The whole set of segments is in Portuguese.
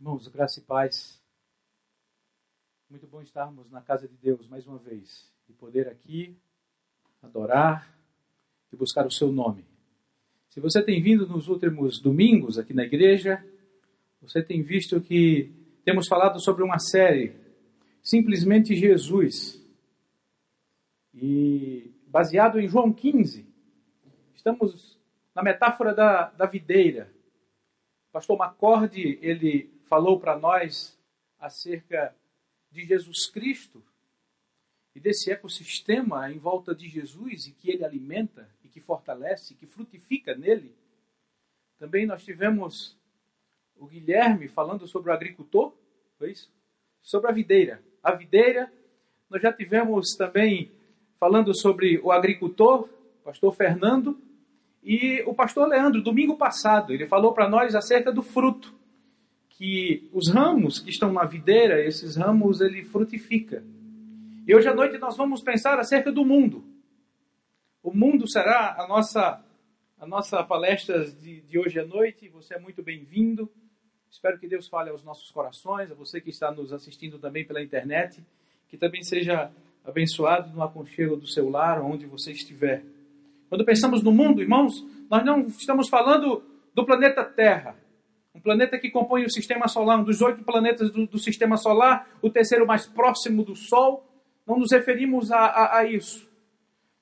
Irmãos, graça e paz. Muito bom estarmos na casa de Deus mais uma vez e poder aqui adorar e buscar o seu nome. Se você tem vindo nos últimos domingos aqui na igreja, você tem visto que temos falado sobre uma série, simplesmente Jesus. E baseado em João 15, estamos na metáfora da, da videira. Pastor Macorde, ele falou para nós acerca de Jesus Cristo e desse ecossistema em volta de Jesus e que ele alimenta e que fortalece, que frutifica nele. Também nós tivemos o Guilherme falando sobre o agricultor, foi isso? Sobre a videira. A videira, nós já tivemos também falando sobre o agricultor, pastor Fernando, e o pastor Leandro, domingo passado, ele falou para nós acerca do fruto que os ramos que estão na videira, esses ramos, ele frutifica. E hoje à noite nós vamos pensar acerca do mundo. O mundo será a nossa, a nossa palestra de, de hoje à noite. Você é muito bem-vindo. Espero que Deus fale aos nossos corações, a você que está nos assistindo também pela internet, que também seja abençoado no aconchego do seu lar, onde você estiver. Quando pensamos no mundo, irmãos, nós não estamos falando do planeta Terra um planeta que compõe o sistema solar, um dos oito planetas do, do, sistema solar, o terceiro mais próximo do Sol. Não nos referimos a, a, a isso.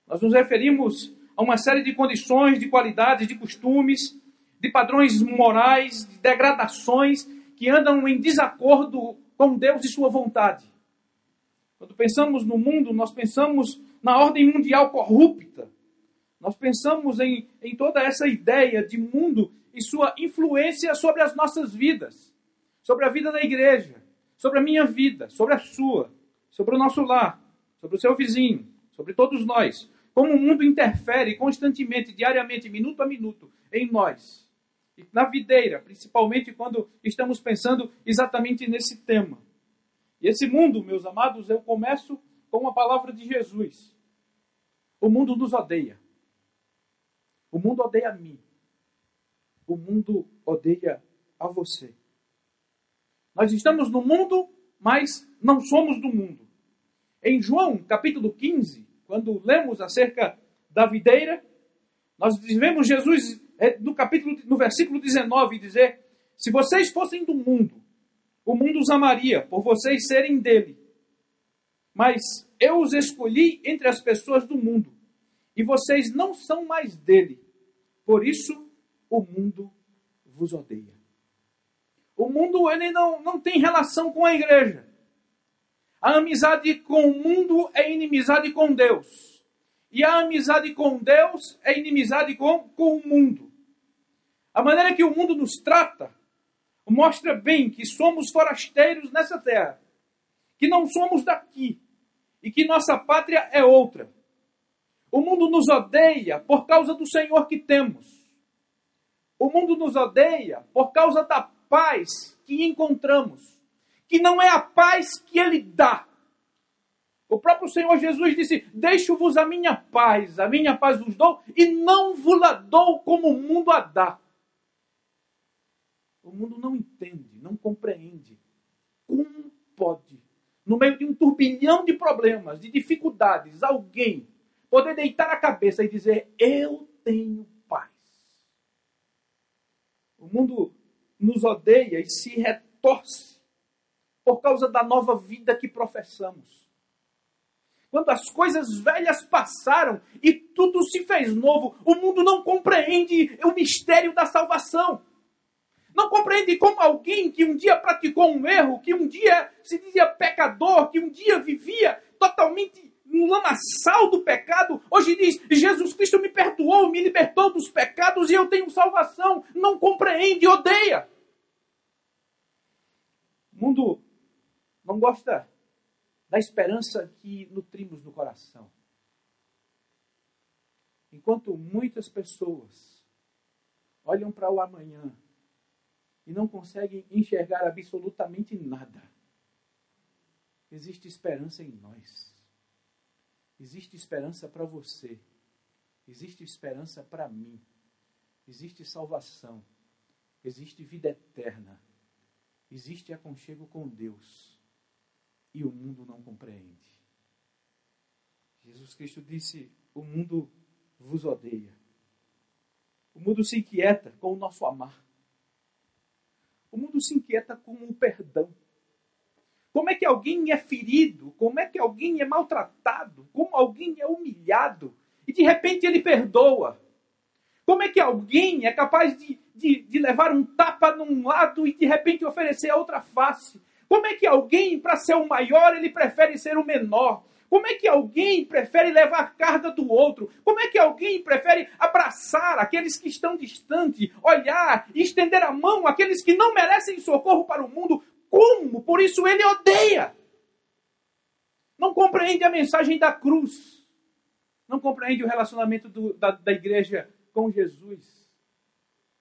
Nós nos referimos a uma série de condições, de qualidades, de costumes, de padrões morais, de degradações que andam em desacordo com Deus e sua vontade. Quando pensamos no mundo, nós pensamos na ordem mundial corrupta. Nós pensamos em, em toda essa ideia de mundo e sua influência sobre as nossas vidas, sobre a vida da igreja, sobre a minha vida, sobre a sua, sobre o nosso lar, sobre o seu vizinho, sobre todos nós. Como o mundo interfere constantemente, diariamente, minuto a minuto, em nós. E na videira, principalmente quando estamos pensando exatamente nesse tema. E esse mundo, meus amados, eu começo com a palavra de Jesus. O mundo nos odeia. O mundo odeia a mim o mundo odeia a você. Nós estamos no mundo, mas não somos do mundo. Em João, capítulo 15, quando lemos acerca da videira, nós vemos Jesus é, no capítulo no versículo 19 dizer: Se vocês fossem do mundo, o mundo os amaria por vocês serem dele. Mas eu os escolhi entre as pessoas do mundo, e vocês não são mais dele. Por isso o mundo vos odeia. O mundo ele não, não tem relação com a igreja. A amizade com o mundo é inimizade com Deus. E a amizade com Deus é inimizade com, com o mundo. A maneira que o mundo nos trata mostra bem que somos forasteiros nessa terra, que não somos daqui e que nossa pátria é outra. O mundo nos odeia por causa do Senhor que temos. O mundo nos odeia por causa da paz que encontramos, que não é a paz que ele dá. O próprio Senhor Jesus disse: Deixo-vos a minha paz, a minha paz vos dou, e não vos la dou como o mundo a dá. O mundo não entende, não compreende. Como pode, no meio de um turbilhão de problemas, de dificuldades, alguém poder deitar a cabeça e dizer: Eu tenho o mundo nos odeia e se retorce por causa da nova vida que professamos. Quando as coisas velhas passaram e tudo se fez novo, o mundo não compreende o mistério da salvação. Não compreende como alguém que um dia praticou um erro, que um dia se dizia pecador, que um dia vivia totalmente no lamaçal do pecado, hoje diz: Jesus Cristo me perdoou, me libertou dos pecados e eu tenho salvação. Não compreende, odeia. O mundo não gosta da esperança que nutrimos no coração. Enquanto muitas pessoas olham para o amanhã e não conseguem enxergar absolutamente nada, existe esperança em nós. Existe esperança para você. Existe esperança para mim. Existe salvação. Existe vida eterna. existe aconchego com Deus e o mundo não compreende. Jesus Cristo disse: O mundo vos odeia. O mundo se inquieta com o nosso amar. O mundo se inquieta com o perdão. Como é que alguém é ferido? Como é que alguém é maltratado? Como alguém é humilhado? E de repente ele perdoa. Como é que alguém é capaz de, de, de levar um tapa num lado e de repente oferecer a outra face? Como é que alguém, para ser o maior, ele prefere ser o menor? Como é que alguém prefere levar a carga do outro? Como é que alguém prefere abraçar aqueles que estão distantes, olhar e estender a mão àqueles que não merecem socorro para o mundo? Como? Por isso ele odeia. Não compreende a mensagem da cruz. Não compreende o relacionamento do, da, da igreja com Jesus.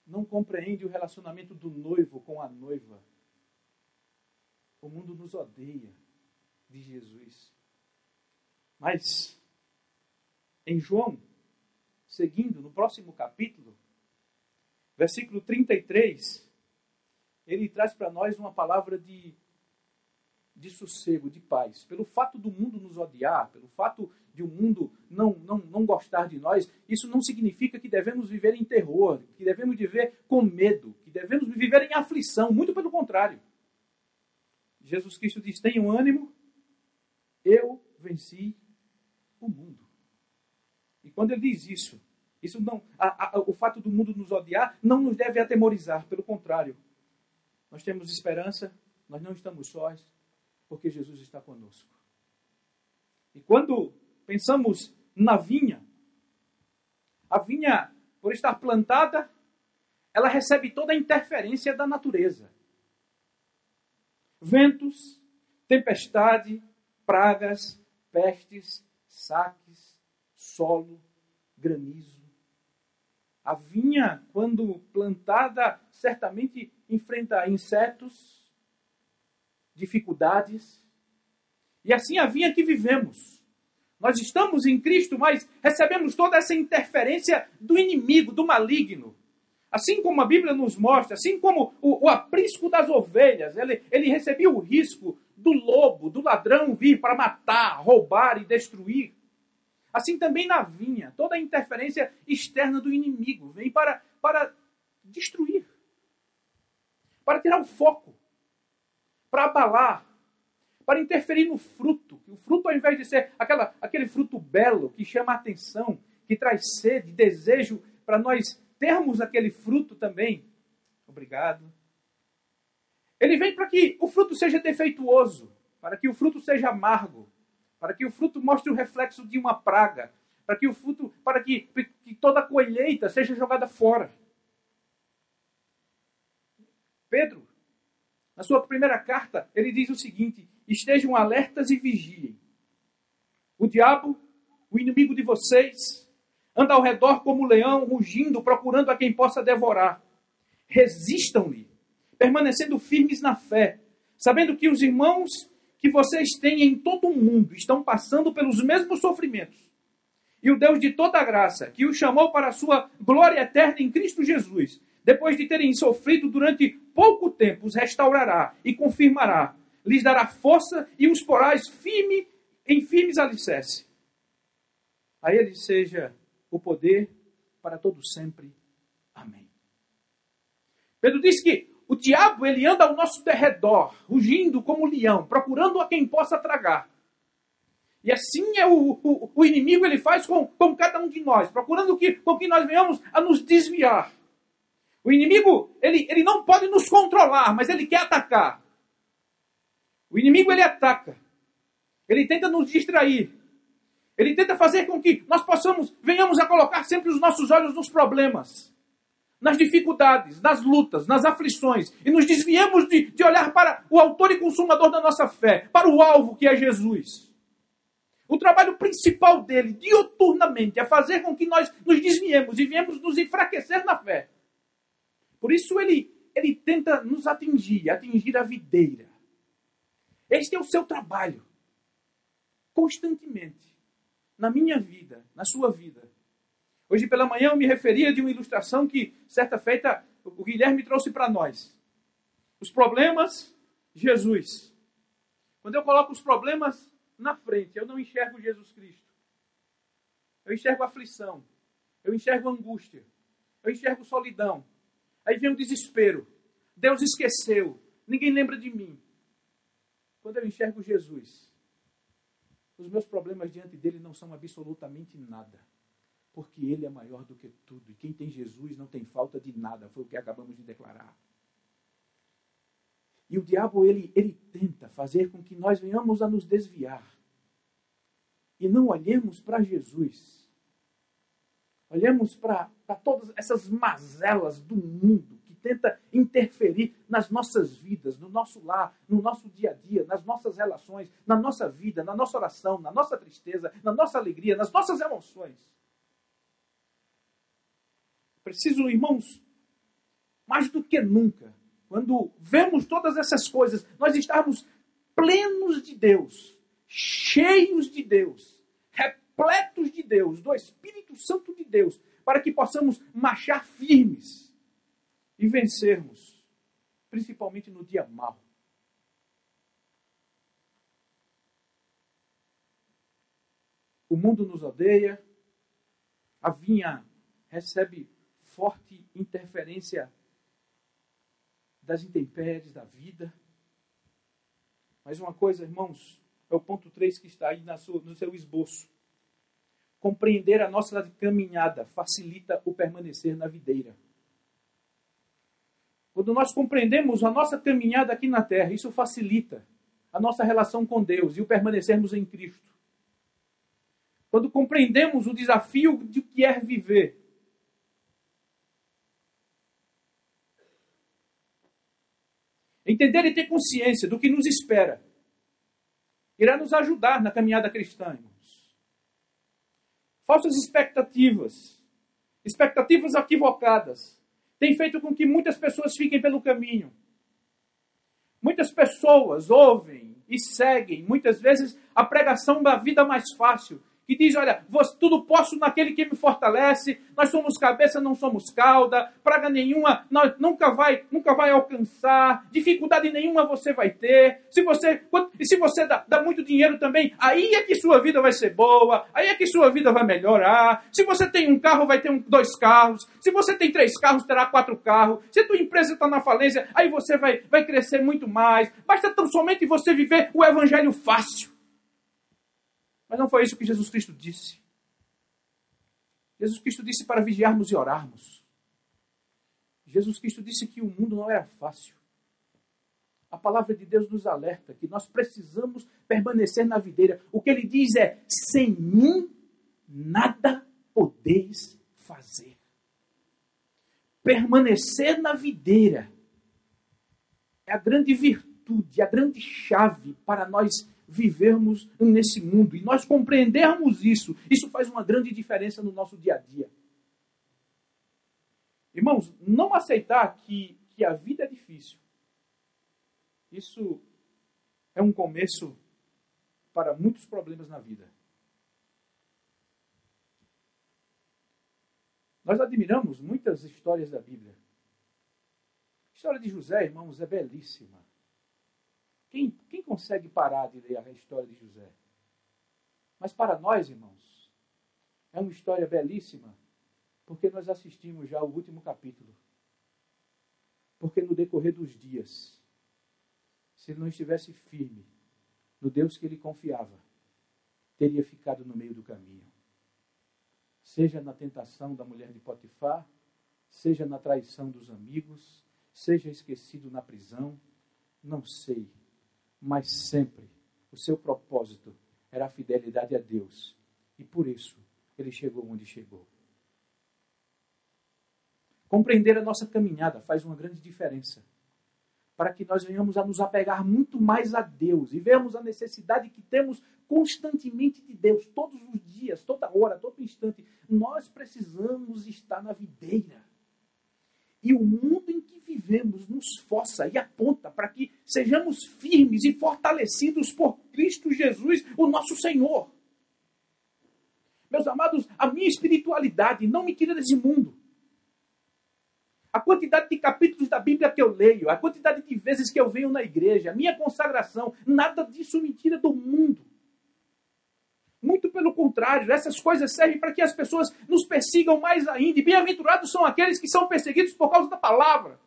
Não compreende o relacionamento do noivo com a noiva. O mundo nos odeia de Jesus. Mas, em João, seguindo no próximo capítulo, versículo 33, ele traz para nós uma palavra de, de sossego, de paz. Pelo fato do mundo nos odiar, pelo fato de o mundo não, não, não gostar de nós, isso não significa que devemos viver em terror, que devemos viver com medo, que devemos viver em aflição. Muito pelo contrário. Jesus Cristo diz: tenham ânimo, eu venci o mundo. E quando ele diz isso, isso não, a, a, o fato do mundo nos odiar não nos deve atemorizar, pelo contrário. Nós temos esperança, nós não estamos sós, porque Jesus está conosco. E quando pensamos na vinha, a vinha, por estar plantada, ela recebe toda a interferência da natureza. Ventos, tempestade, pragas, pestes, saques, solo, granizo. A vinha, quando plantada, certamente enfrenta insetos, dificuldades. E assim a vinha que vivemos. Nós estamos em Cristo, mas recebemos toda essa interferência do inimigo, do maligno. Assim como a Bíblia nos mostra, assim como o, o aprisco das ovelhas, ele, ele recebia o risco do lobo, do ladrão vir para matar, roubar e destruir. Assim também na vinha, toda a interferência externa do inimigo vem para, para destruir, para tirar o foco, para abalar, para interferir no fruto. O fruto, ao invés de ser aquela, aquele fruto belo que chama a atenção, que traz sede, desejo para nós termos aquele fruto também. Obrigado. Ele vem para que o fruto seja defeituoso, para que o fruto seja amargo, para que o fruto mostre o reflexo de uma praga, para que o fruto, para que, que toda a colheita seja jogada fora. Pedro, na sua primeira carta, ele diz o seguinte: estejam alertas e vigiem. O diabo, o inimigo de vocês, anda ao redor como um leão, rugindo, procurando a quem possa devorar. Resistam-lhe, permanecendo firmes na fé, sabendo que os irmãos que vocês têm em todo o mundo estão passando pelos mesmos sofrimentos. E o Deus de toda graça, que os chamou para a sua glória eterna em Cristo Jesus, depois de terem sofrido durante pouco tempo, os restaurará e confirmará, lhes dará força e os porais firme, em firmes alicerces. A Ele seja o poder para todo sempre. Amém. Pedro disse que o diabo ele anda ao nosso derredor, rugindo como um leão, procurando a quem possa tragar. E assim é o, o, o inimigo ele faz com, com cada um de nós, procurando que, com que nós venhamos a nos desviar. O inimigo ele, ele não pode nos controlar, mas ele quer atacar. O inimigo ele ataca. Ele tenta nos distrair. Ele tenta fazer com que nós possamos, venhamos a colocar sempre os nossos olhos nos problemas nas dificuldades, nas lutas, nas aflições, e nos desviemos de, de olhar para o autor e consumador da nossa fé, para o alvo que é Jesus. O trabalho principal dele, dioturnamente, é fazer com que nós nos desviemos e viemos nos enfraquecer na fé. Por isso ele, ele tenta nos atingir, atingir a videira. Este é o seu trabalho. Constantemente. Na minha vida, na sua vida. Hoje pela manhã eu me referia de uma ilustração que, certa feita, o Guilherme trouxe para nós. os problemas, Jesus. Quando eu coloco os problemas na frente, eu não enxergo Jesus Cristo. Eu enxergo aflição. Eu enxergo angústia. Eu enxergo solidão. Aí vem o desespero. Deus esqueceu. Ninguém lembra de mim. Quando eu enxergo Jesus, os meus problemas diante dele não são absolutamente nada. Porque ele é maior do que tudo. E quem tem Jesus não tem falta de nada. Foi o que acabamos de declarar. E o diabo, ele, ele tenta fazer com que nós venhamos a nos desviar. E não olhemos para Jesus. Olhemos para todas essas mazelas do mundo que tenta interferir nas nossas vidas, no nosso lar, no nosso dia a dia, nas nossas relações, na nossa vida, na nossa oração, na nossa tristeza, na nossa alegria, nas nossas emoções. Preciso, irmãos, mais do que nunca, quando vemos todas essas coisas, nós estarmos plenos de Deus, cheios de Deus, de Deus, do Espírito Santo de Deus, para que possamos marchar firmes e vencermos, principalmente no dia mau. O mundo nos odeia, a vinha recebe forte interferência das intempéries da vida. Mas uma coisa, irmãos, é o ponto 3 que está aí sua, no seu esboço. Compreender a nossa caminhada facilita o permanecer na videira. Quando nós compreendemos a nossa caminhada aqui na terra, isso facilita a nossa relação com Deus e o permanecermos em Cristo. Quando compreendemos o desafio de que é viver, Entender e ter consciência do que nos espera irá nos ajudar na caminhada cristã. Falsas expectativas, expectativas equivocadas, têm feito com que muitas pessoas fiquem pelo caminho. Muitas pessoas ouvem e seguem, muitas vezes, a pregação da vida mais fácil, que diz: Olha, tudo posso naquele que me fortalece, nós somos cabeça, não somos cauda, praga nenhuma nós nunca vai, nunca vai alcançar, dificuldade nenhuma você vai ter. Se você, e se você dá, dá muito dinheiro também, aí é que sua vida vai ser boa, aí é que sua vida vai melhorar. Se você tem um carro, vai ter um, dois carros. Se você tem três carros, terá quatro carros. Se tua empresa está na falência, aí você vai, vai crescer muito mais. Basta tão somente você viver o evangelho fácil. Mas não foi isso que Jesus Cristo disse. Jesus Cristo disse para vigiarmos e orarmos. Jesus Cristo disse que o mundo não era fácil. A palavra de Deus nos alerta que nós precisamos permanecer na videira. O que ele diz é: sem mim nada podeis fazer. Permanecer na videira é a grande virtude, a grande chave para nós vivermos nesse mundo e nós compreendermos isso, isso faz uma grande diferença no nosso dia a dia. Irmãos, não aceitar que, que a vida é difícil, isso é um começo para muitos problemas na vida. Nós admiramos muitas histórias da Bíblia. A história de José, irmãos, é belíssima. Quem, quem consegue parar de ler a história de José? Mas para nós, irmãos, é uma história belíssima, porque nós assistimos já o último capítulo. Porque no decorrer dos dias, se ele não estivesse firme no Deus que ele confiava, teria ficado no meio do caminho. Seja na tentação da mulher de Potifar, seja na traição dos amigos, seja esquecido na prisão, não sei mas sempre o seu propósito era a fidelidade a Deus. E por isso ele chegou onde chegou. Compreender a nossa caminhada faz uma grande diferença. Para que nós venhamos a nos apegar muito mais a Deus e vemos a necessidade que temos constantemente de Deus, todos os dias, toda hora, todo instante. Nós precisamos estar na videira. E o mundo vivemos nos força e aponta para que sejamos firmes e fortalecidos por Cristo Jesus, o nosso Senhor. Meus amados, a minha espiritualidade não me tira desse mundo. a quantidade de capítulos da Bíblia que eu leio, a quantidade de vezes que eu venho na igreja, a minha consagração, nada disso me tira do mundo. Muito pelo contrário, essas coisas servem para que as pessoas nos persigam mais ainda. E bem-aventurados são aqueles que são perseguidos por causa da palavra.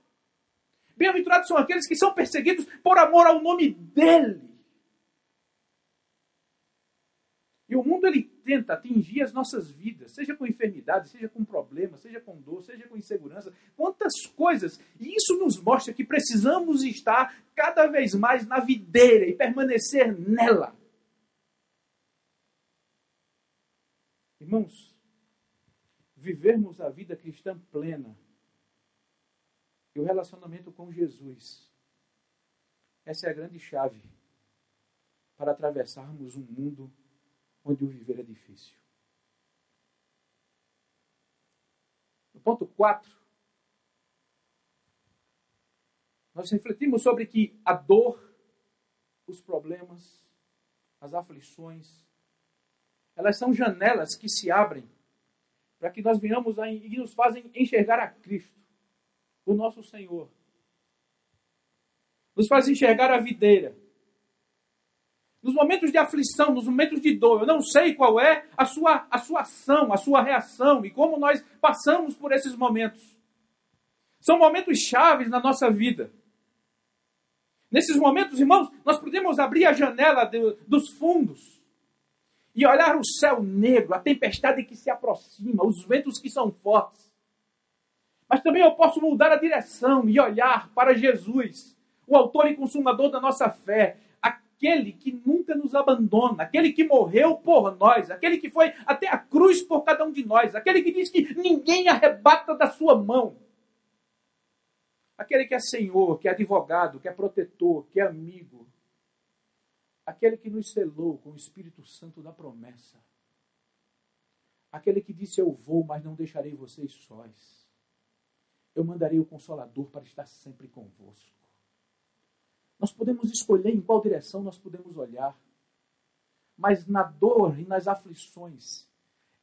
Bem-aventurados são aqueles que são perseguidos por amor ao nome dele. E o mundo ele tenta atingir as nossas vidas, seja com enfermidade, seja com problema, seja com dor, seja com insegurança, quantas coisas. E isso nos mostra que precisamos estar cada vez mais na videira e permanecer nela. Irmãos, vivermos a vida cristã plena e o relacionamento com Jesus, essa é a grande chave para atravessarmos um mundo onde o viver é difícil. No ponto 4, nós refletimos sobre que a dor, os problemas, as aflições, elas são janelas que se abrem para que nós venhamos a, e nos fazem enxergar a Cristo, o nosso Senhor. Nos faz enxergar a videira. Nos momentos de aflição, nos momentos de dor, eu não sei qual é a sua, a sua ação, a sua reação e como nós passamos por esses momentos. São momentos chaves na nossa vida. Nesses momentos, irmãos, nós podemos abrir a janela de, dos fundos e olhar o céu negro, a tempestade que se aproxima, os ventos que são fortes. Mas também eu posso mudar a direção e olhar para Jesus, o autor e consumador da nossa fé, aquele que nunca nos abandona, aquele que morreu por nós, aquele que foi até a cruz por cada um de nós, aquele que diz que ninguém arrebata da sua mão. Aquele que é Senhor, que é advogado, que é protetor, que é amigo, aquele que nos selou com o Espírito Santo da promessa, aquele que disse: Eu vou, mas não deixarei vocês sós. Eu mandarei o Consolador para estar sempre convosco. Nós podemos escolher em qual direção nós podemos olhar, mas na dor e nas aflições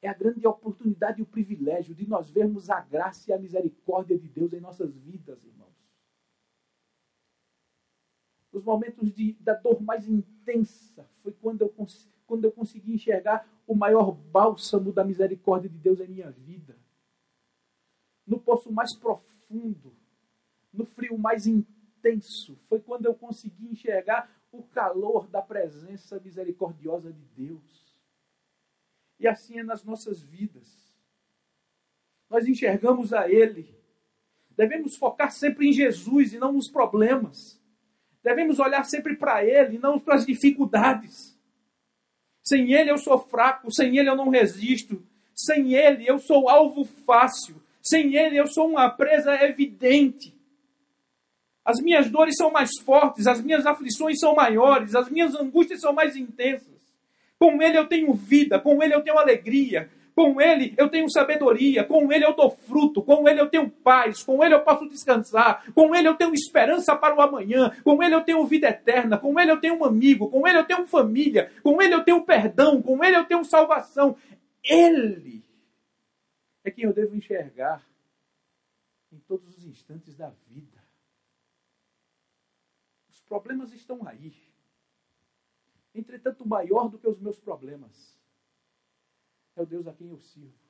é a grande oportunidade e o privilégio de nós vermos a graça e a misericórdia de Deus em nossas vidas, irmãos os momentos de, da dor mais intensa, foi quando eu, quando eu consegui enxergar o maior bálsamo da misericórdia de Deus em minha vida. No poço mais profundo, no frio mais intenso, foi quando eu consegui enxergar o calor da presença misericordiosa de Deus. E assim é nas nossas vidas. Nós enxergamos a Ele. Devemos focar sempre em Jesus e não nos problemas. Devemos olhar sempre para Ele, não para as dificuldades. Sem Ele eu sou fraco, sem Ele eu não resisto. Sem Ele eu sou alvo fácil. Sem Ele eu sou uma presa evidente. As minhas dores são mais fortes, as minhas aflições são maiores, as minhas angústias são mais intensas. Com Ele eu tenho vida, com Ele eu tenho alegria, com Ele eu tenho sabedoria, com Ele eu dou fruto, com Ele eu tenho paz, com Ele eu posso descansar, com Ele eu tenho esperança para o amanhã, com Ele eu tenho vida eterna, com Ele eu tenho um amigo, com Ele eu tenho família, com Ele eu tenho perdão, com Ele eu tenho salvação. Ele é quem eu devo enxergar em todos os instantes da vida. Os problemas estão aí. Entretanto, maior do que os meus problemas é o Deus a quem eu sirvo.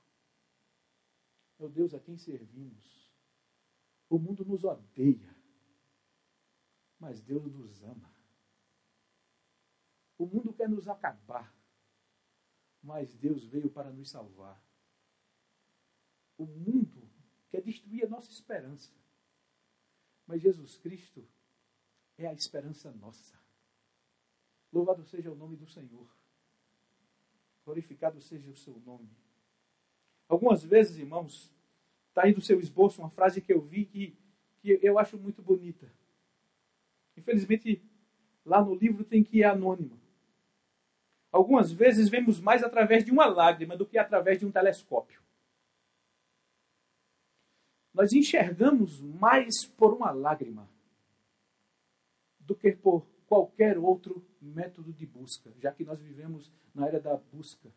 É o Deus a quem servimos. O mundo nos odeia, mas Deus nos ama. O mundo quer nos acabar, mas Deus veio para nos salvar. O mundo quer destruir a nossa esperança, mas Jesus Cristo é a esperança nossa. Louvado seja o nome do Senhor glorificado seja o seu nome. Algumas vezes, irmãos, está aí do seu esboço uma frase que eu vi que, que eu acho muito bonita. Infelizmente, lá no livro tem que ir anônima. Algumas vezes vemos mais através de uma lágrima do que através de um telescópio. Nós enxergamos mais por uma lágrima do que por qualquer outro método de busca, já que nós vivemos na era da busca.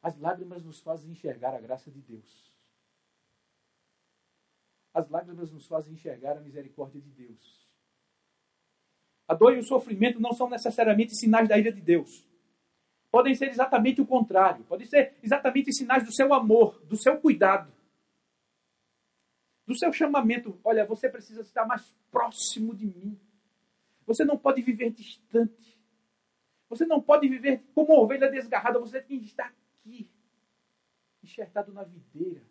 As lágrimas nos fazem enxergar a graça de Deus. As lágrimas nos fazem enxergar a misericórdia de Deus. A dor e o sofrimento não são necessariamente sinais da ira de Deus. Podem ser exatamente o contrário. Podem ser exatamente sinais do seu amor, do seu cuidado, do seu chamamento. Olha, você precisa estar mais próximo de mim. Você não pode viver distante. Você não pode viver como uma ovelha desgarrada. Você tem que estar aqui, enxertado na videira.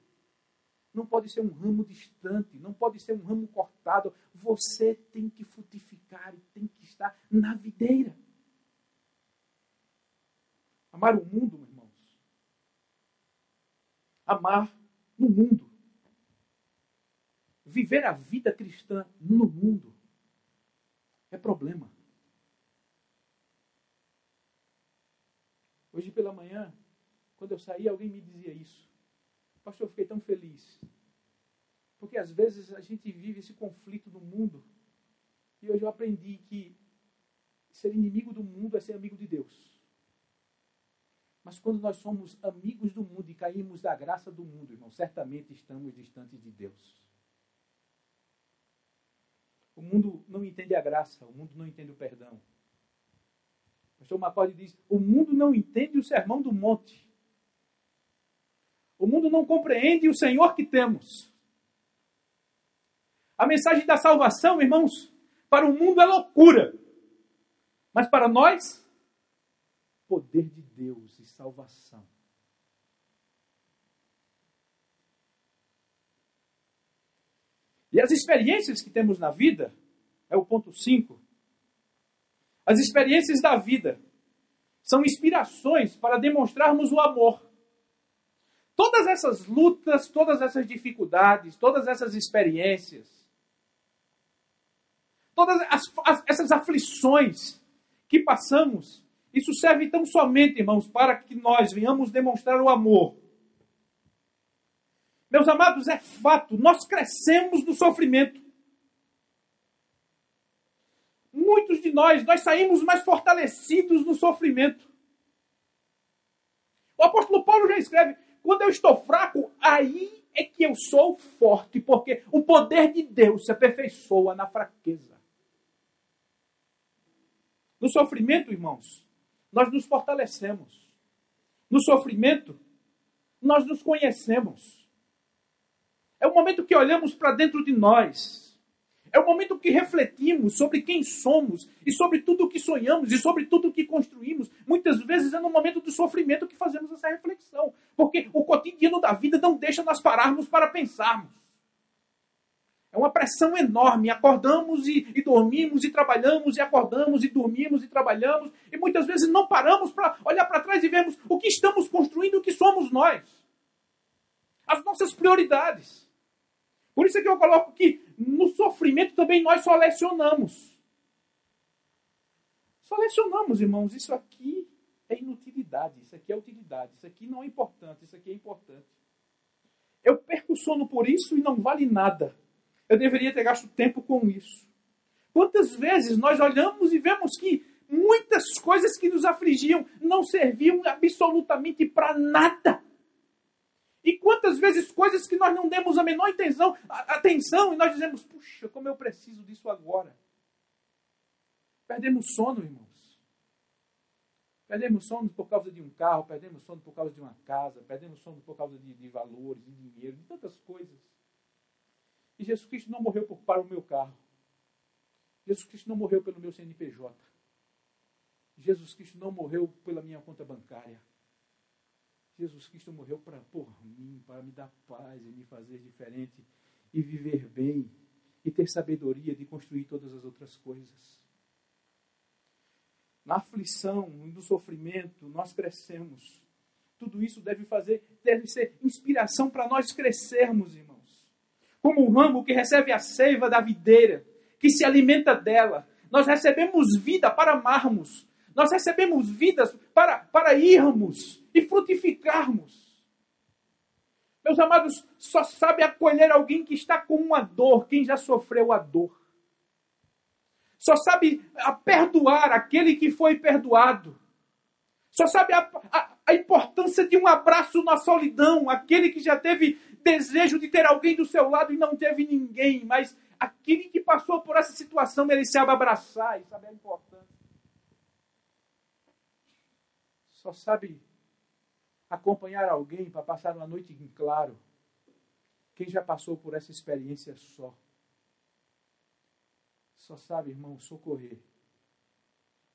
Não pode ser um ramo distante, não pode ser um ramo cortado. Você tem que frutificar e tem que estar na videira. Amar o mundo, irmãos. Amar no mundo. Viver a vida cristã no mundo é problema. Hoje pela manhã, quando eu saí, alguém me dizia isso. Pastor, eu fiquei tão feliz. Porque às vezes a gente vive esse conflito no mundo. E hoje eu aprendi que ser inimigo do mundo é ser amigo de Deus. Mas quando nós somos amigos do mundo e caímos da graça do mundo, irmão, certamente estamos distantes de Deus. O mundo não entende a graça, o mundo não entende o perdão. O pastor Macorde diz: o mundo não entende o sermão do monte. O mundo não compreende o Senhor que temos. A mensagem da salvação, irmãos, para o mundo é loucura. Mas para nós, poder de Deus e salvação. E as experiências que temos na vida, é o ponto 5. As experiências da vida são inspirações para demonstrarmos o amor. Todas essas lutas, todas essas dificuldades, todas essas experiências, todas as, as, essas aflições que passamos, isso serve tão somente, irmãos, para que nós venhamos demonstrar o amor meus amados, é fato, nós crescemos no sofrimento. Muitos de nós, nós saímos mais fortalecidos no sofrimento. O apóstolo Paulo já escreve: quando eu estou fraco, aí é que eu sou forte, porque o poder de Deus se aperfeiçoa na fraqueza. No sofrimento, irmãos, nós nos fortalecemos. No sofrimento, nós nos conhecemos. É o momento que olhamos para dentro de nós. É o momento que refletimos sobre quem somos e sobre tudo o que sonhamos e sobre tudo o que construímos. Muitas vezes é no momento do sofrimento que fazemos essa reflexão, porque o cotidiano da vida não deixa nós pararmos para pensarmos. É uma pressão enorme. Acordamos e, e, dormimos e trabalhamos, e acordamos e dormimos e trabalhamos, e muitas vezes não paramos para olhar para trás e vermos o que estamos construindo, o que somos nós. As nossas prioridades. Por isso é que eu coloco que no sofrimento também nós selecionamos. Selecionamos, irmãos, isso aqui é inutilidade, isso aqui é utilidade, isso aqui não é importante, isso aqui é importante. Eu perco o sono por isso e não vale nada. Eu deveria ter gasto tempo com isso. Quantas vezes nós olhamos e vemos que muitas coisas que nos afligiam não serviam absolutamente para nada. E quantas vezes coisas que nós não demos a menor intenção, atenção, e nós dizemos, puxa, como eu preciso disso agora. Perdemos sono, irmãos. Perdemos sono por causa de um carro, perdemos sono por causa de uma casa, perdemos sono por causa de, de valores, de dinheiro, de tantas coisas. E Jesus Cristo não morreu para o meu carro. Jesus Cristo não morreu pelo meu CNPJ. Jesus Cristo não morreu pela minha conta bancária. Jesus Cristo morreu para por mim, para me dar paz e me fazer diferente e viver bem e ter sabedoria de construir todas as outras coisas. Na aflição, no sofrimento, nós crescemos. Tudo isso deve fazer, deve ser inspiração para nós crescermos, irmãos. Como o ramo que recebe a seiva da videira, que se alimenta dela, nós recebemos vida para amarmos. Nós recebemos vidas para, para irmos e frutificarmos. Meus amados, só sabe acolher alguém que está com uma dor, quem já sofreu a dor. Só sabe a perdoar aquele que foi perdoado. Só sabe a, a, a importância de um abraço na solidão, aquele que já teve desejo de ter alguém do seu lado e não teve ninguém, mas aquele que passou por essa situação, sabe abraçar e sabe a importância. Só sabe acompanhar alguém para passar uma noite em claro. Quem já passou por essa experiência só. Só sabe, irmão, socorrer.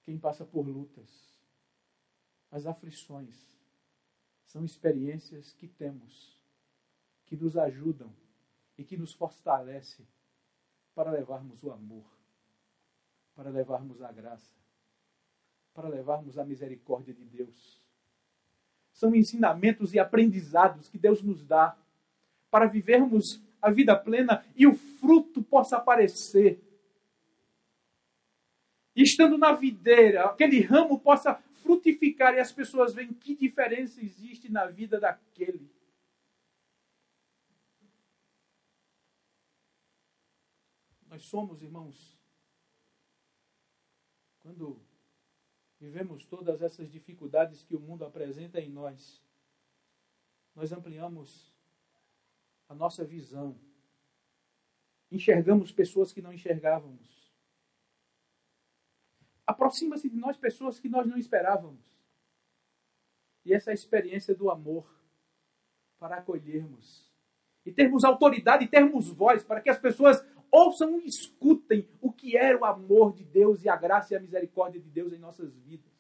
Quem passa por lutas. As aflições são experiências que temos, que nos ajudam e que nos fortalecem para levarmos o amor, para levarmos a graça, para levarmos a misericórdia de Deus. São ensinamentos e aprendizados que Deus nos dá para vivermos a vida plena e o fruto possa aparecer. E estando na videira, aquele ramo possa frutificar e as pessoas veem que diferença existe na vida daquele. Nós somos, irmãos, quando vivemos todas essas dificuldades que o mundo apresenta em nós, nós ampliamos a nossa visão. Enxergamos pessoas que não enxergávamos. Aproxima-se de nós pessoas que nós não esperávamos. E essa é experiência do amor para acolhermos. E termos autoridade e termos voz para que as pessoas ouçam e escutem o que era o amor de Deus e a graça e a misericórdia de Deus em nossas vidas.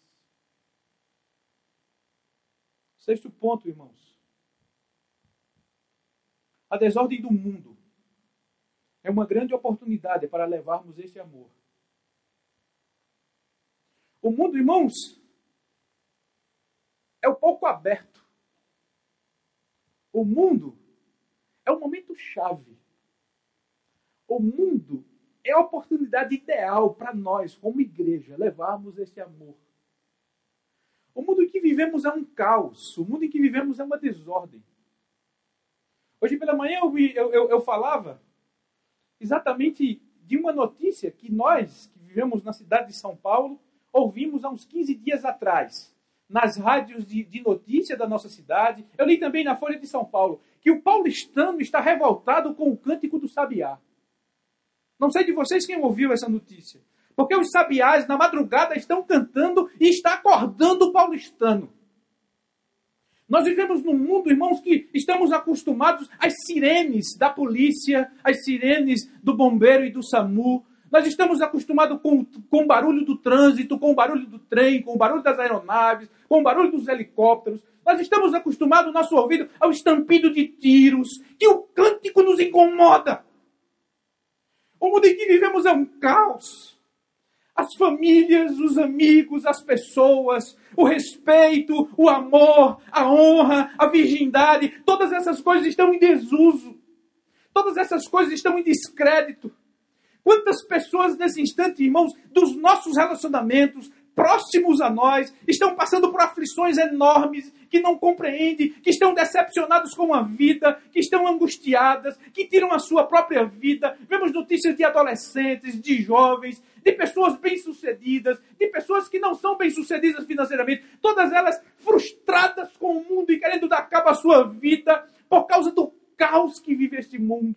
Sexto ponto, irmãos. A desordem do mundo é uma grande oportunidade para levarmos esse amor. O mundo, irmãos, é o pouco aberto. O mundo é o momento chave o mundo é a oportunidade ideal para nós, como igreja, levarmos esse amor. O mundo em que vivemos é um caos, o mundo em que vivemos é uma desordem. Hoje pela manhã eu, eu, eu, eu falava exatamente de uma notícia que nós, que vivemos na cidade de São Paulo, ouvimos há uns 15 dias atrás, nas rádios de, de notícia da nossa cidade. Eu li também na Folha de São Paulo que o paulistano está revoltado com o cântico do sabiá. Não sei de vocês quem ouviu essa notícia. Porque os sabiás, na madrugada, estão cantando e está acordando o paulistano. Nós vivemos num mundo, irmãos, que estamos acostumados às sirenes da polícia, às sirenes do bombeiro e do SAMU. Nós estamos acostumados com, com o barulho do trânsito, com o barulho do trem, com o barulho das aeronaves, com o barulho dos helicópteros. Nós estamos acostumados, nosso ouvido, ao estampido de tiros, que o cântico nos incomoda. O mundo em que vivemos é um caos. As famílias, os amigos, as pessoas, o respeito, o amor, a honra, a virgindade, todas essas coisas estão em desuso. Todas essas coisas estão em descrédito. Quantas pessoas nesse instante, irmãos, dos nossos relacionamentos, próximos a nós, estão passando por aflições enormes, que não compreendem, que estão decepcionados com a vida, que estão angustiadas, que tiram a sua própria vida. Vemos notícias de adolescentes, de jovens, de pessoas bem-sucedidas, de pessoas que não são bem-sucedidas financeiramente, todas elas frustradas com o mundo e querendo dar cabo à sua vida por causa do caos que vive este mundo.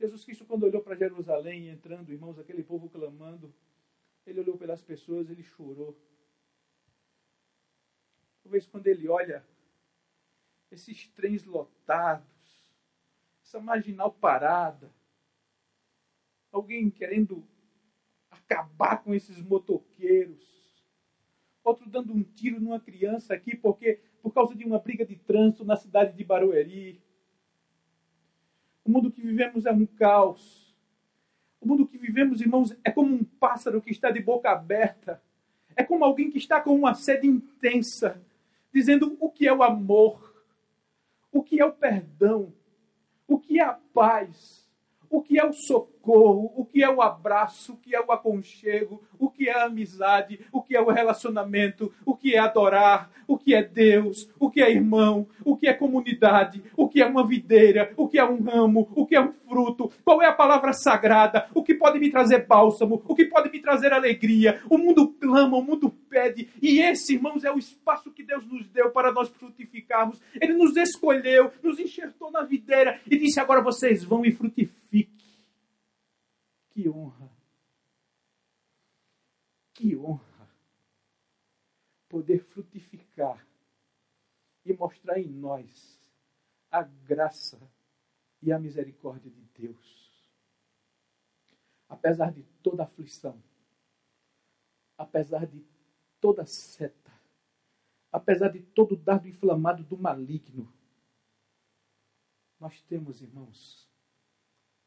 Jesus Cristo, quando olhou para Jerusalém, entrando, irmãos, aquele povo clamando, ele olhou pelas pessoas, ele chorou. Talvez quando ele olha esses trens lotados, essa marginal parada, alguém querendo acabar com esses motoqueiros, outro dando um tiro numa criança aqui porque por causa de uma briga de trânsito na cidade de Barueri. O mundo que vivemos é um caos. O mundo que vivemos, irmãos, é como um pássaro que está de boca aberta. É como alguém que está com uma sede intensa, dizendo o que é o amor, o que é o perdão, o que é a paz, o que é o socorro socorro, o que é o abraço, o que é o aconchego, o que é a amizade, o que é o relacionamento, o que é adorar, o que é Deus, o que é irmão, o que é comunidade, o que é uma videira, o que é um ramo, o que é um fruto, qual é a palavra sagrada, o que pode me trazer bálsamo, o que pode me trazer alegria. O mundo clama, o mundo pede, e esse, irmãos, é o espaço que Deus nos deu para nós frutificarmos. Ele nos escolheu, nos enxertou na videira e disse: agora vocês vão e frutifiquem. Que honra! Que honra! Poder frutificar e mostrar em nós a graça e a misericórdia de Deus. Apesar de toda aflição, apesar de toda seta, apesar de todo dardo inflamado do maligno, nós temos, irmãos,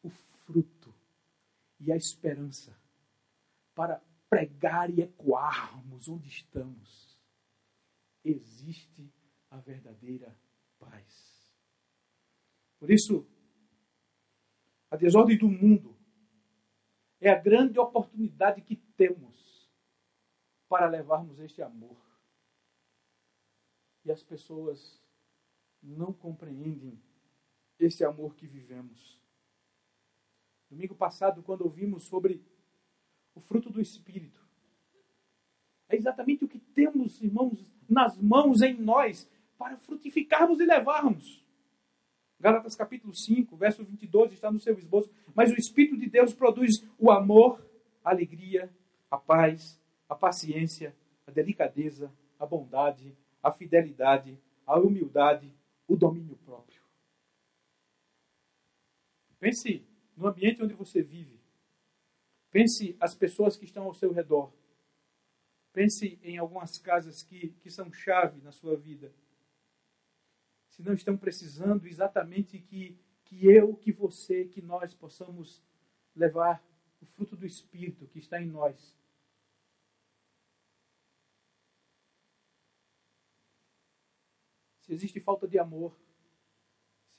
o fruto e a esperança para pregar e ecoarmos onde estamos. Existe a verdadeira paz. Por isso, a desordem do mundo é a grande oportunidade que temos para levarmos este amor. E as pessoas não compreendem esse amor que vivemos. Domingo passado, quando ouvimos sobre o fruto do Espírito, é exatamente o que temos, irmãos, nas mãos, em nós, para frutificarmos e levarmos. Gálatas capítulo 5, verso 22 está no seu esboço. Mas o Espírito de Deus produz o amor, a alegria, a paz, a paciência, a delicadeza, a bondade, a fidelidade, a humildade, o domínio próprio. Pense no ambiente onde você vive. Pense as pessoas que estão ao seu redor. Pense em algumas casas que, que são chave na sua vida. Se não estão precisando exatamente que, que eu, que você, que nós possamos levar o fruto do Espírito que está em nós. Se existe falta de amor,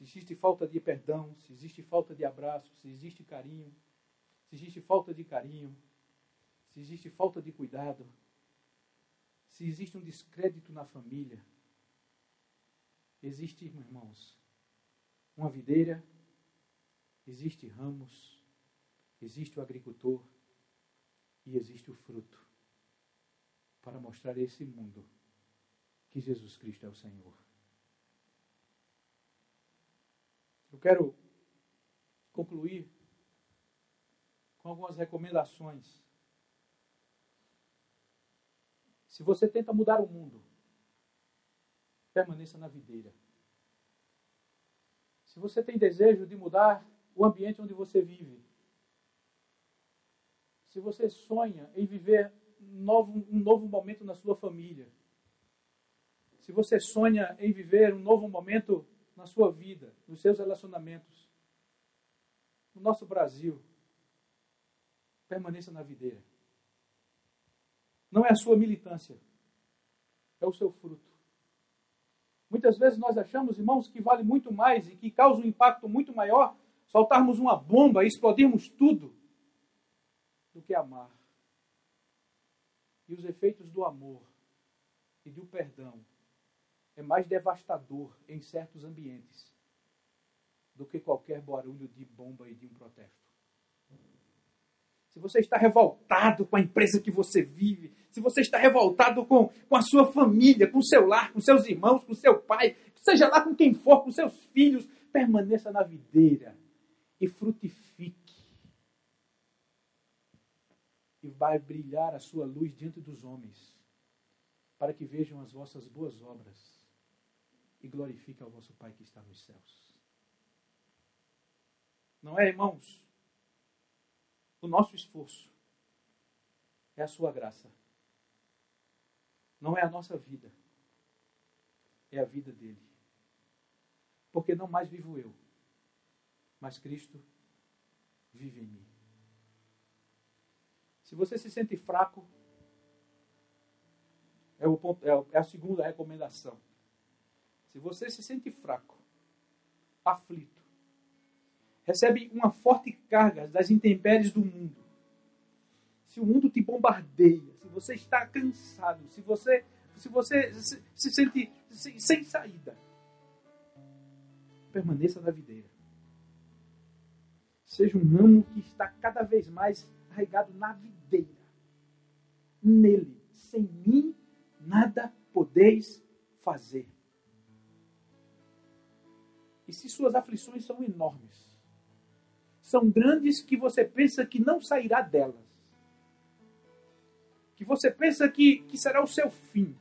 se existe falta de perdão, se existe falta de abraço, se existe carinho, se existe falta de carinho, se existe falta de cuidado, se existe um descrédito na família, existe, irmãos, uma videira, existe ramos, existe o agricultor e existe o fruto para mostrar a esse mundo que Jesus Cristo é o Senhor. Eu quero concluir com algumas recomendações. Se você tenta mudar o mundo, permaneça na videira. Se você tem desejo de mudar o ambiente onde você vive, se você sonha em viver um novo, um novo momento na sua família, se você sonha em viver um novo momento na sua vida, nos seus relacionamentos. No nosso Brasil, permaneça na videira. Não é a sua militância, é o seu fruto. Muitas vezes nós achamos, irmãos, que vale muito mais e que causa um impacto muito maior soltarmos uma bomba e explodirmos tudo do que amar. E os efeitos do amor e do perdão é mais devastador em certos ambientes do que qualquer barulho de bomba e de um protesto. Se você está revoltado com a empresa que você vive, se você está revoltado com, com a sua família, com o seu lar, com seus irmãos, com seu pai, seja lá com quem for, com seus filhos, permaneça na videira e frutifique. E vai brilhar a sua luz diante dos homens, para que vejam as vossas boas obras e glorifique ao vosso Pai que está nos céus. Não é, irmãos? O nosso esforço é a sua graça. Não é a nossa vida. É a vida dele. Porque não mais vivo eu, mas Cristo vive em mim. Se você se sente fraco, é, o ponto, é a segunda recomendação. Se você se sente fraco, aflito, recebe uma forte carga das intempéries do mundo, se o mundo te bombardeia, se você está cansado, se você se você se, se sente se, sem saída, permaneça na videira. Seja um ramo que está cada vez mais arraigado na videira. Nele, sem mim, nada podeis fazer. E se suas aflições são enormes, são grandes que você pensa que não sairá delas, que você pensa que, que será o seu fim.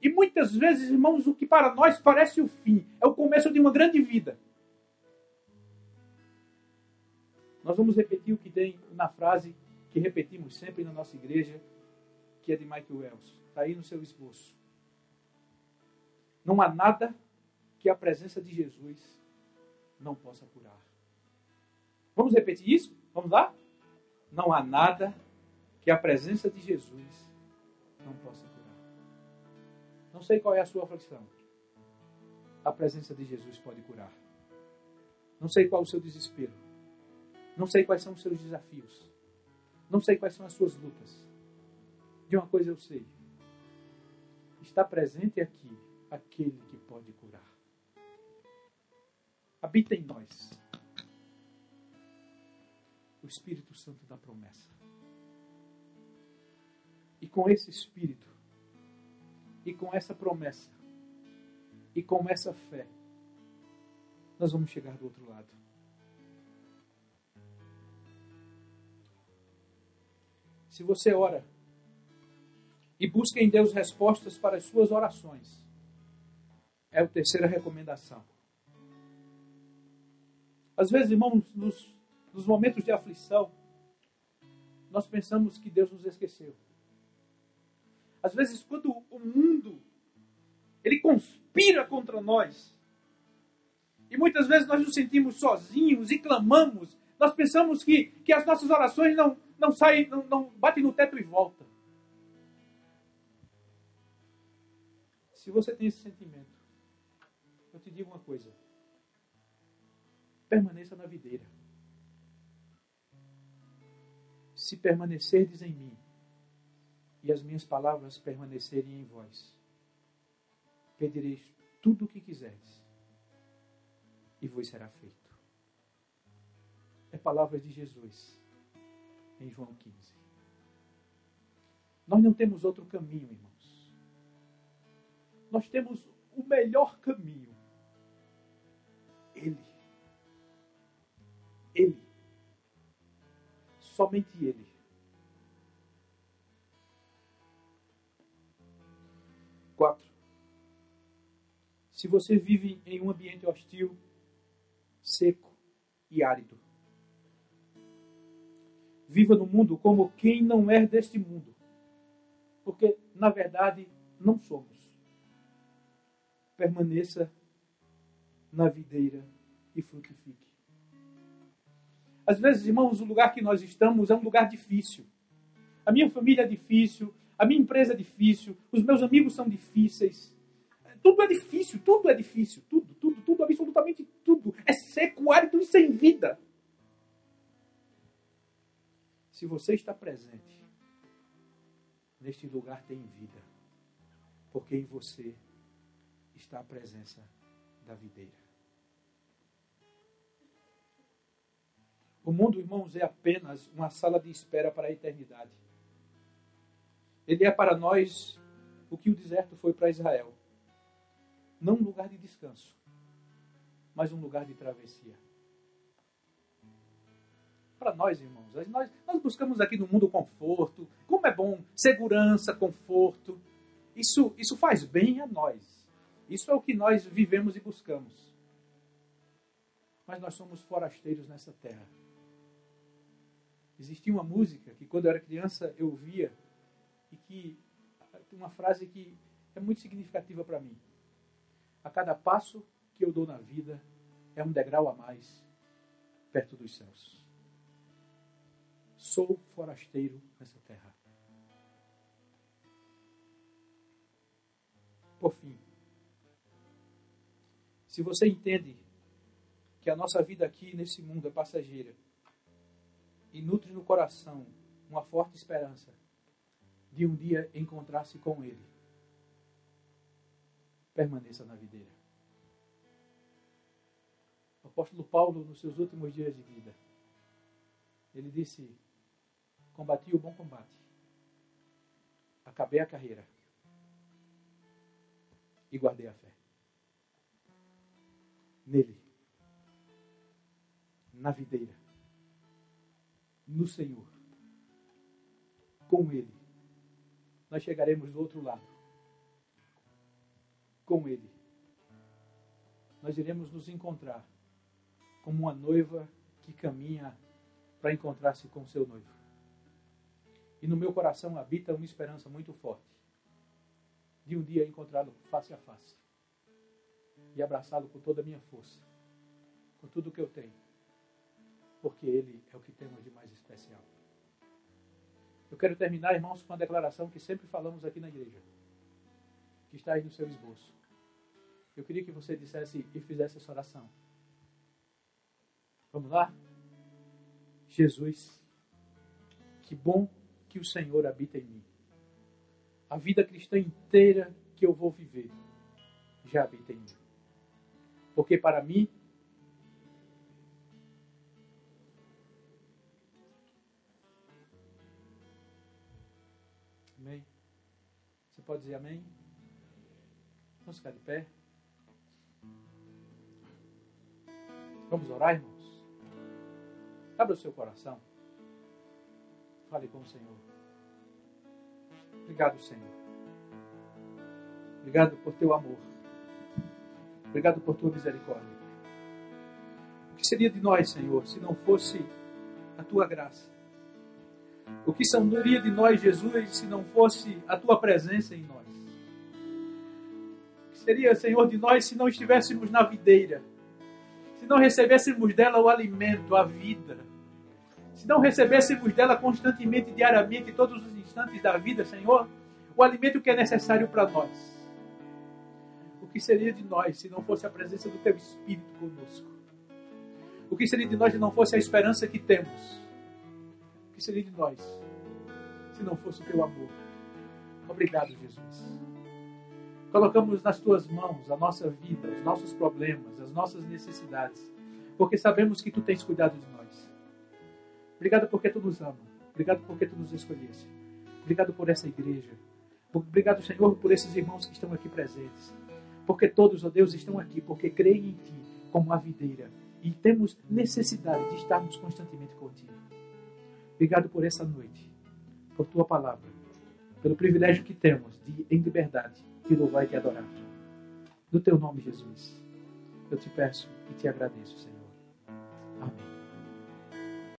E muitas vezes, irmãos, o que para nós parece o fim é o começo de uma grande vida. Nós vamos repetir o que tem na frase que repetimos sempre na nossa igreja, que é de Michael Wells. Está aí no seu esboço. Não há nada que a presença de Jesus não possa curar. Vamos repetir isso? Vamos lá? Não há nada que a presença de Jesus não possa curar. Não sei qual é a sua aflição. A presença de Jesus pode curar. Não sei qual é o seu desespero. Não sei quais são os seus desafios. Não sei quais são as suas lutas. De uma coisa eu sei. Está presente aqui aquele que pode curar. Habita em nós o Espírito Santo da promessa. E com esse Espírito, e com essa promessa, e com essa fé, nós vamos chegar do outro lado. Se você ora e busca em Deus respostas para as suas orações, é a terceira recomendação. Às vezes, irmãos, nos, nos momentos de aflição, nós pensamos que Deus nos esqueceu. Às vezes, quando o mundo ele conspira contra nós, e muitas vezes nós nos sentimos sozinhos e clamamos, nós pensamos que, que as nossas orações não, não saem, não, não batem no teto e volta. Se você tem esse sentimento, eu te digo uma coisa permaneça na videira. Se permanecerdes em mim e as minhas palavras permanecerem em vós, pedireis tudo o que quiserdes e vos será feito. É palavras de Jesus em João 15. Nós não temos outro caminho, irmãos. Nós temos o melhor caminho. Ele. Somente Ele. Quatro. Se você vive em um ambiente hostil, seco e árido, viva no mundo como quem não é deste mundo. Porque, na verdade, não somos. Permaneça na videira e frutifique. Às vezes, irmãos, o lugar que nós estamos é um lugar difícil. A minha família é difícil, a minha empresa é difícil, os meus amigos são difíceis. Tudo é difícil, tudo é difícil, tudo, tudo, tudo, absolutamente tudo. É seco, árido e sem vida. Se você está presente, neste lugar tem vida, porque em você está a presença da videira. O mundo, irmãos, é apenas uma sala de espera para a eternidade. Ele é para nós o que o deserto foi para Israel. Não um lugar de descanso, mas um lugar de travessia. Para nós, irmãos, nós, nós buscamos aqui no mundo conforto. Como é bom segurança, conforto. Isso, isso faz bem a nós. Isso é o que nós vivemos e buscamos. Mas nós somos forasteiros nessa terra. Existia uma música que quando eu era criança eu ouvia e que tem uma frase que é muito significativa para mim. A cada passo que eu dou na vida é um degrau a mais perto dos céus. Sou forasteiro nessa terra. Por fim, se você entende que a nossa vida aqui nesse mundo é passageira e nutre no coração uma forte esperança de um dia encontrar-se com Ele. Permaneça na videira. O apóstolo Paulo, nos seus últimos dias de vida, ele disse: Combati o bom combate, acabei a carreira e guardei a fé. Nele, na videira, no Senhor, com Ele, nós chegaremos do outro lado. Com Ele, nós iremos nos encontrar como uma noiva que caminha para encontrar-se com seu noivo. E no meu coração habita uma esperança muito forte de um dia encontrá-lo face a face e abraçá-lo com toda a minha força, com tudo o que eu tenho, porque Ele é o que temos de mais especial. Eu quero terminar, irmãos, com uma declaração que sempre falamos aqui na igreja, que está aí no seu esboço. Eu queria que você dissesse e fizesse essa oração. Vamos lá? Jesus, que bom que o Senhor habita em mim a vida cristã inteira que eu vou viver já habita em mim. Porque para mim, pode dizer amém? Vamos ficar de pé. Vamos orar, irmãos? Abra o seu coração. Fale com o Senhor. Obrigado, Senhor. Obrigado por teu amor. Obrigado por tua misericórdia. O que seria de nós, Senhor, se não fosse a tua graça? O que seria de nós, Jesus, se não fosse a tua presença em nós? O que seria, Senhor, de nós se não estivéssemos na videira? Se não recebêssemos dela o alimento, a vida? Se não recebêssemos dela constantemente, diariamente, todos os instantes da vida, Senhor, o alimento que é necessário para nós. O que seria de nós se não fosse a presença do Teu Espírito conosco? O que seria de nós se não fosse a esperança que temos? Que seria de nós se não fosse o Teu amor? Obrigado, Jesus. Colocamos nas Tuas mãos a nossa vida, os nossos problemas, as nossas necessidades, porque sabemos que Tu tens cuidado de nós. Obrigado porque Tu nos ama. Obrigado porque Tu nos escolheste. Obrigado por essa igreja. Obrigado, Senhor, por esses irmãos que estão aqui presentes. Porque todos, ó Deus, estão aqui porque creem em Ti como a videira. E temos necessidade de estarmos constantemente contigo. Obrigado por essa noite, por Tua palavra, pelo privilégio que temos de, em liberdade, te louvar e te adorar. No Teu nome, Jesus, eu te peço e te agradeço, Senhor. Amém.